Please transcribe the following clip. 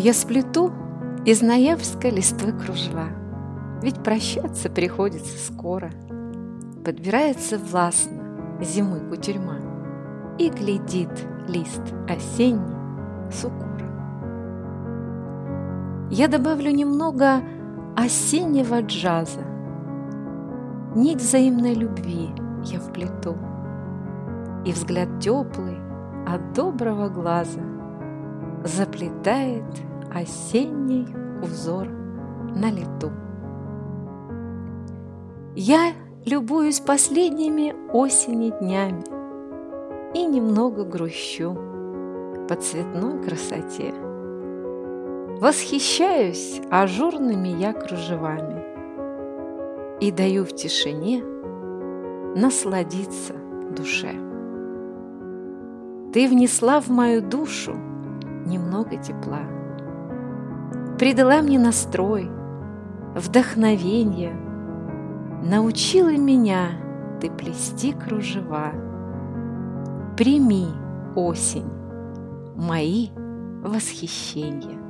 Я сплету из ноябрьской листвы кружева, Ведь прощаться приходится скоро. Подбирается властно зимы кутерьма И глядит лист осенний с укором. Я добавлю немного осеннего джаза, Нить взаимной любви я вплету, И взгляд теплый от доброго глаза Заплетает осенний узор на лету. Я любуюсь последними осени днями И немного грущу по цветной красоте. Восхищаюсь ажурными я кружевами И даю в тишине насладиться душе. Ты внесла в мою душу немного тепла – придала мне настрой, вдохновение, научила меня ты плести кружева. Прими, осень, мои восхищения.